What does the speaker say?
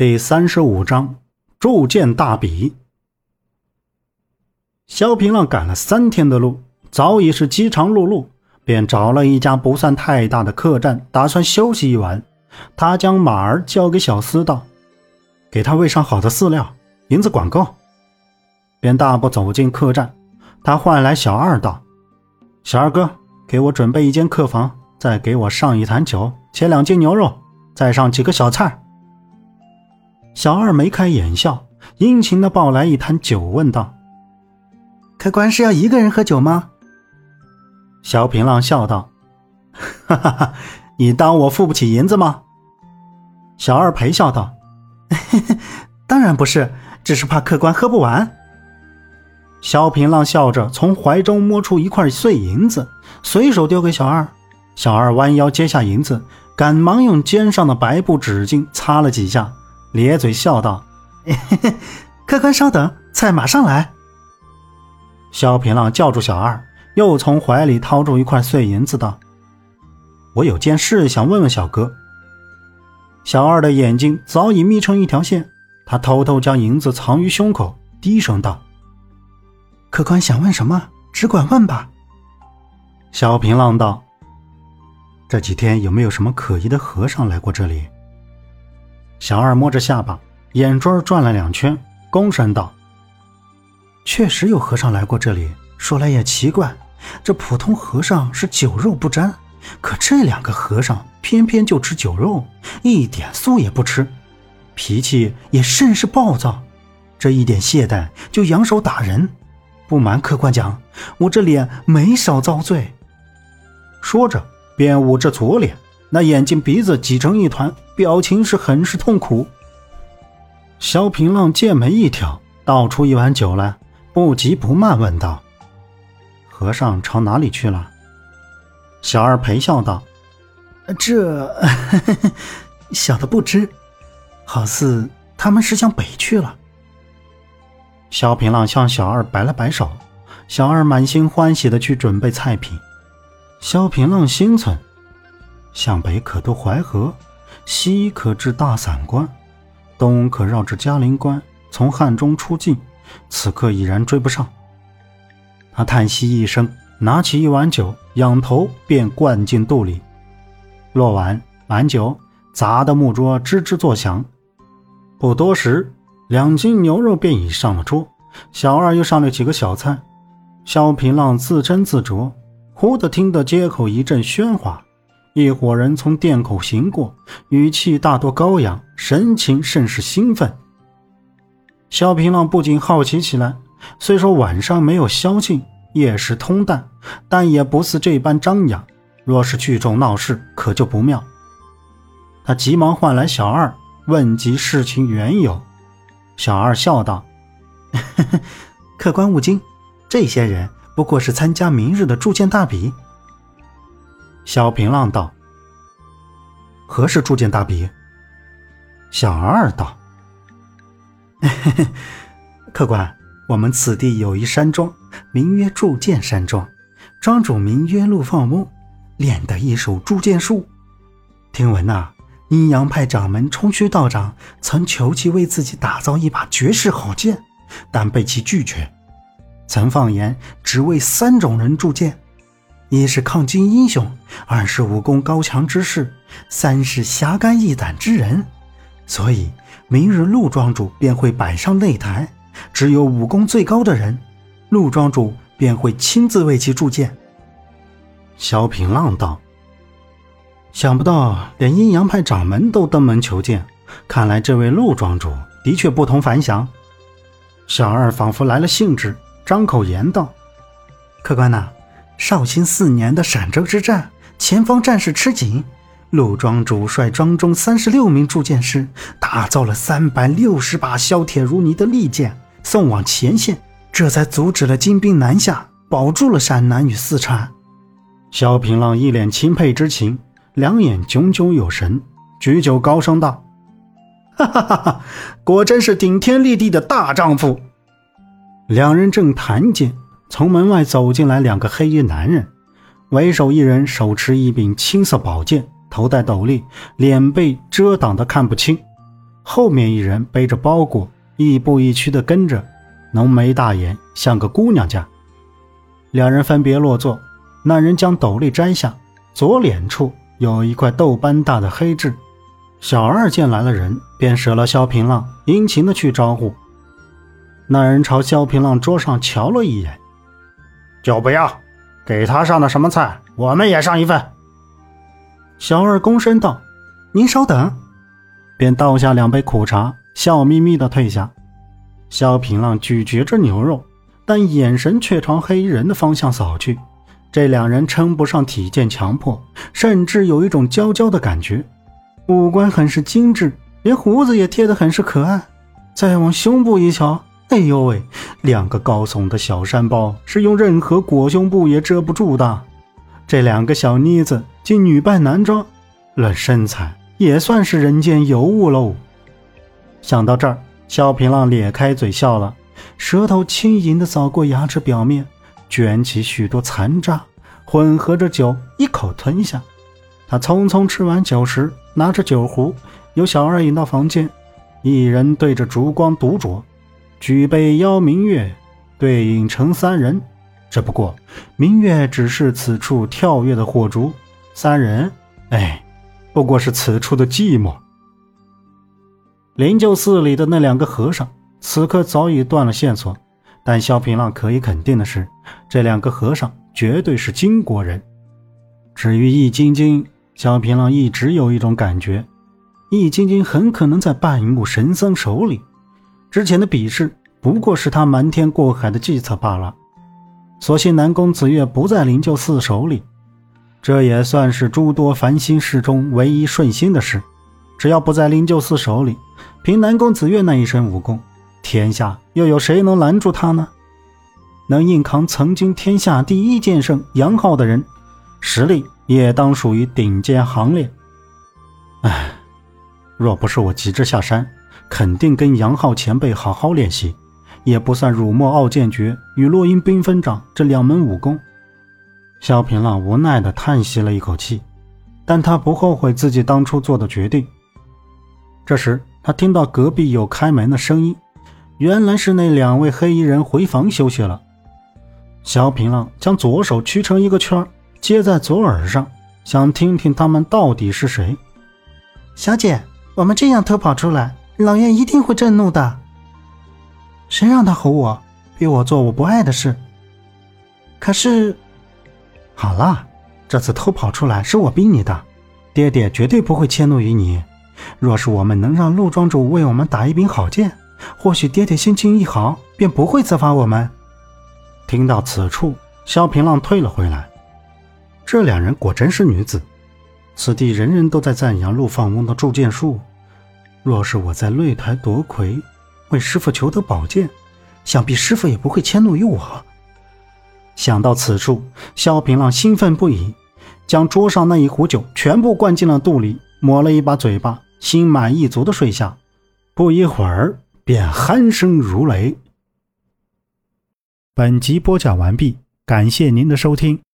第三十五章铸剑大比。萧平浪赶了三天的路，早已是饥肠辘辘，便找了一家不算太大的客栈，打算休息一晚。他将马儿交给小厮道：“给他喂上好的饲料，银子管够。”便大步走进客栈。他唤来小二道：“小二哥，给我准备一间客房，再给我上一坛酒，切两斤牛肉，再上几个小菜。”小二眉开眼笑，殷勤的抱来一坛酒，问道：“客官是要一个人喝酒吗？”萧平浪笑道：“ 哈哈哈，你当我付不起银子吗？”小二陪笑道：“ 当然不是，只是怕客官喝不完。”萧平浪笑着从怀中摸出一块碎银子，随手丢给小二。小二弯腰接下银子，赶忙用肩上的白布纸巾擦了几下。咧嘴笑道：“客官稍等，菜马上来。”萧平浪叫住小二，又从怀里掏出一块碎银子，道：“我有件事想问问小哥。”小二的眼睛早已眯成一条线，他偷偷将银子藏于胸口，低声道：“客官想问什么，只管问吧。”萧平浪道：“这几天有没有什么可疑的和尚来过这里？”小二摸着下巴，眼珠转了两圈，躬身道：“确实有和尚来过这里。说来也奇怪，这普通和尚是酒肉不沾，可这两个和尚偏偏就吃酒肉，一点素也不吃，脾气也甚是暴躁。这一点懈怠就扬手打人。不瞒客官讲，我这脸没少遭罪。”说着，便捂着左脸。那眼睛鼻子挤成一团，表情是很是痛苦。萧平浪剑眉一挑，倒出一碗酒来，不急不慢问道：“和尚朝哪里去了？”小二陪笑道：“这 小的不知，好似他们是向北去了。”萧平浪向小二摆了摆手，小二满心欢喜的去准备菜品。萧平浪心存。向北可渡淮河，西可至大散关，东可绕至嘉陵关，从汉中出境。此刻已然追不上。他叹息一声，拿起一碗酒，仰头便灌进肚里。落碗，满酒砸得木桌吱吱作响。不多时，两斤牛肉便已上了桌。小二又上了几个小菜。萧平浪自斟自酌，忽地听得街口一阵喧哗。一伙人从店口行过，语气大多高扬，神情甚是兴奋。萧平浪不禁好奇起来。虽说晚上没有宵禁，夜市通淡，但也不似这般张扬。若是聚众闹事，可就不妙。他急忙唤来小二，问及事情缘由。小二笑道：“ 客官勿惊，这些人不过是参加明日的铸剑大比。”小平浪道：“何时铸剑大比？”小二道：“ 客官，我们此地有一山庄，名曰铸剑山庄，庄主名曰陆放翁，练得一手铸剑术。听闻呐，阴阳派掌门冲虚道长曾求其为自己打造一把绝世好剑，但被其拒绝，曾放言只为三种人铸剑。”一是抗金英雄，二是武功高强之士，三是侠肝义胆之人。所以明日陆庄主便会摆上擂台，只有武功最高的人，陆庄主便会亲自为其铸剑。萧平浪道：“想不到连阴阳派掌门都登门求见，看来这位陆庄主的确不同凡响。”小二仿佛来了兴致，张口言道：“客官呐。”绍兴四年的陕州之战，前方战事吃紧，陆庄主帅庄中三十六名铸剑师，打造了三百六十把削铁如泥的利剑，送往前线，这才阻止了金兵南下，保住了陕南与四川。萧平浪一脸钦佩之情，两眼炯炯有神，举酒高声道：“哈哈哈哈！果真是顶天立地的大丈夫。”两人正谈间。从门外走进来两个黑衣男人，为首一人手持一柄青色宝剑，头戴斗笠，脸被遮挡的看不清；后面一人背着包裹，亦步亦趋的跟着，浓眉大眼，像个姑娘家。两人分别落座，那人将斗笠摘下，左脸处有一块豆般大的黑痣。小二见来了人，便舍了萧平浪，殷勤的去招呼。那人朝萧平浪桌上瞧了一眼，就不要，给他上的什么菜，我们也上一份。小二躬身道：“您稍等。”便倒下两杯苦茶，笑眯眯的退下。萧平浪咀嚼着牛肉，但眼神却朝黑衣人的方向扫去。这两人称不上体健强迫，甚至有一种娇娇的感觉。五官很是精致，连胡子也贴得很是可爱。再往胸部一瞧，哎呦喂，两个高耸的小山包是用任何裹胸布也遮不住的。这两个小妮子竟女扮男装，论身材。也算是人间尤物喽。想到这儿，萧平浪咧开嘴笑了，舌头轻盈地扫过牙齿表面，卷起许多残渣，混合着酒一口吞下。他匆匆吃完酒时，拿着酒壶，由小二引到房间，一人对着烛光独酌，举杯邀明月，对影成三人。只不过明月只是此处跳跃的火烛，三人，哎。不过是此处的寂寞。灵鹫寺里的那两个和尚此刻早已断了线索，但萧平浪可以肯定的是，这两个和尚绝对是金国人。至于易筋经，萧平浪一直有一种感觉，易筋经很可能在半木神僧手里。之前的比试不过是他瞒天过海的计策罢了。所幸南宫子月不在灵鹫寺手里。这也算是诸多烦心事中唯一顺心的事。只要不在灵鹫寺手里，凭南宫子月那一身武功，天下又有谁能拦住他呢？能硬扛曾经天下第一剑圣杨浩的人，实力也当属于顶尖行列。唉，若不是我急着下山，肯定跟杨浩前辈好好练习，也不算辱没傲剑诀与落英缤纷掌这两门武功。萧平浪无奈地叹息了一口气，但他不后悔自己当初做的决定。这时，他听到隔壁有开门的声音，原来是那两位黑衣人回房休息了。萧平浪将左手屈成一个圈，接在左耳上，想听听他们到底是谁。小姐，我们这样偷跑出来，老爷一定会震怒的。谁让他吼我，逼我做我不爱的事？可是。好了，这次偷跑出来是我逼你的，爹爹绝对不会迁怒于你。若是我们能让陆庄主为我们打一柄好剑，或许爹爹心情一好，便不会责罚我们。听到此处，萧平浪退了回来。这两人果真是女子。此地人人都在赞扬陆放翁的铸剑术，若是我在擂台夺魁，为师傅求得宝剑，想必师傅也不会迁怒于我。想到此处，萧平浪兴奋不已，将桌上那一壶酒全部灌进了肚里，抹了一把嘴巴，心满意足的睡下。不一会儿，便鼾声如雷。本集播讲完毕，感谢您的收听。